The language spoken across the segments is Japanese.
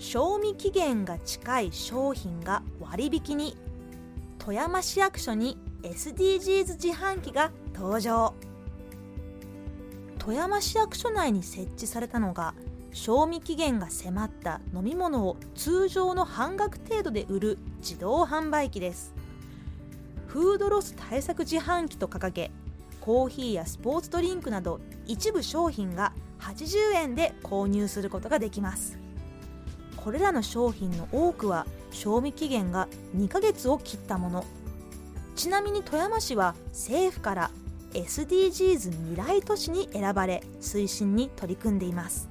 賞味期限が近い商品が割引に富山市役所に SDGs 自販機が登場。富山市役所内に設置されたのが賞味期限が迫った飲み物を通常の半額程度で売る自動販売機です。フードロス対策自販機と掲げコーヒーやスポーツドリンクなど一部商品が80円で購入することができます。これらの商品の多くは賞味期限が2ヶ月を切ったもの。ちなみに富山市は政府から SDGs 未来都市に選ばれ推進に取り組んでいます。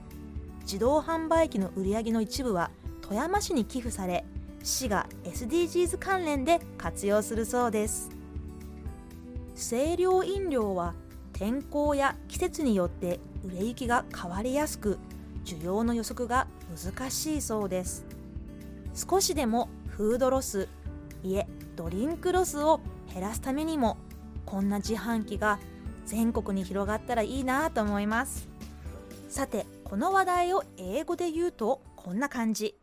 自動販売機の売り上げの一部は富山市に寄付され市が SDGs 関連で活用するそうです。清涼飲料は天候や季節によって売れ行きが変わりやすく需要の予測が難しいそうです少しでもフードロスいえドリンクロスを減らすためにもこんな自販機が全国に広がったらいいなと思いますさてこの話題を英語で言うとこんな感じ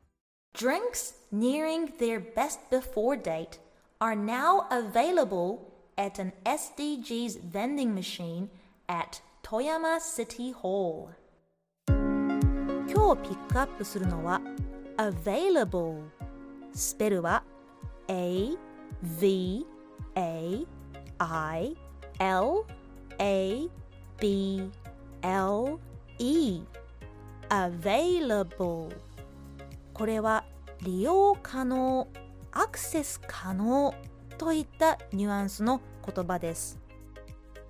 Drinks nearing their best before date are now available at an SDGs vending machine at Toyama City Hall 今日ピックアップするのは available スペルは A V A I L A B L E available これは利用可能アクセス可能といったニュアンスの言葉です。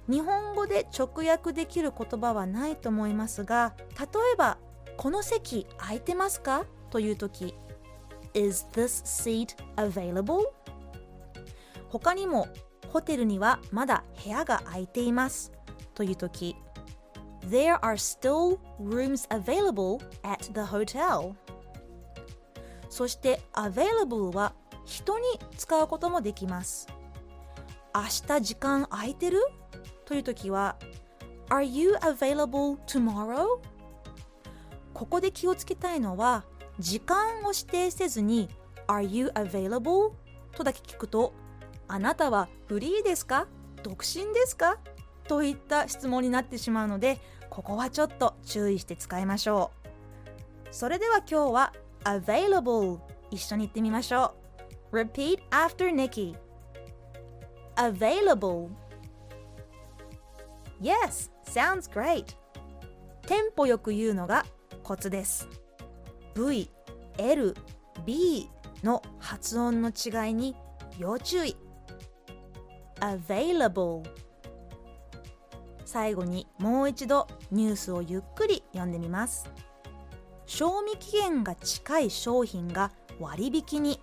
日本語で直訳できる言葉はないと思いますが例えばこの席空いてますかという時 Is this seat available? 他にもホテルにはまだ部屋が空いていますという時 There are still rooms available at the hotel そして available は人に使うこともできます明日時間空いてるという時は Are you available tomorrow? ここで気をつけたいのは時間を指定せずに Are you available? とだけ聞くとあなたはフリーですか？独身ですか？といった質問になってしまうのでここはちょっと注意して使いましょう。それでは今日は available 一緒に言ってみましょう。Repeat after Nikki. available. Yes, sounds great. テンポよく言うのがコツです。V、L、B の発音の違いに要注意。Available 最後にもう一度ニュースをゆっくり読んでみます。賞味期限が近い商品が割引に。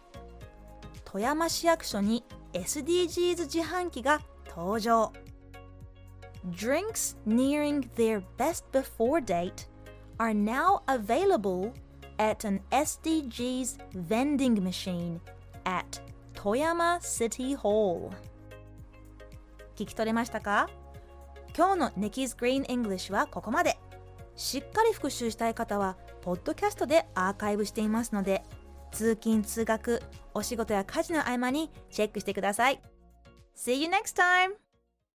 富山市役所に SDGs 自販機が登場。Drinks nearing their best before date are now available at an SDGs vending machine at Toyama City Hall 聞き取れましたか今日の Nikki's Green English はここまでしっかり復習したい方はポッドキャストでアーカイブしていますので通勤通学お仕事や家事の合間にチェックしてください See you next time!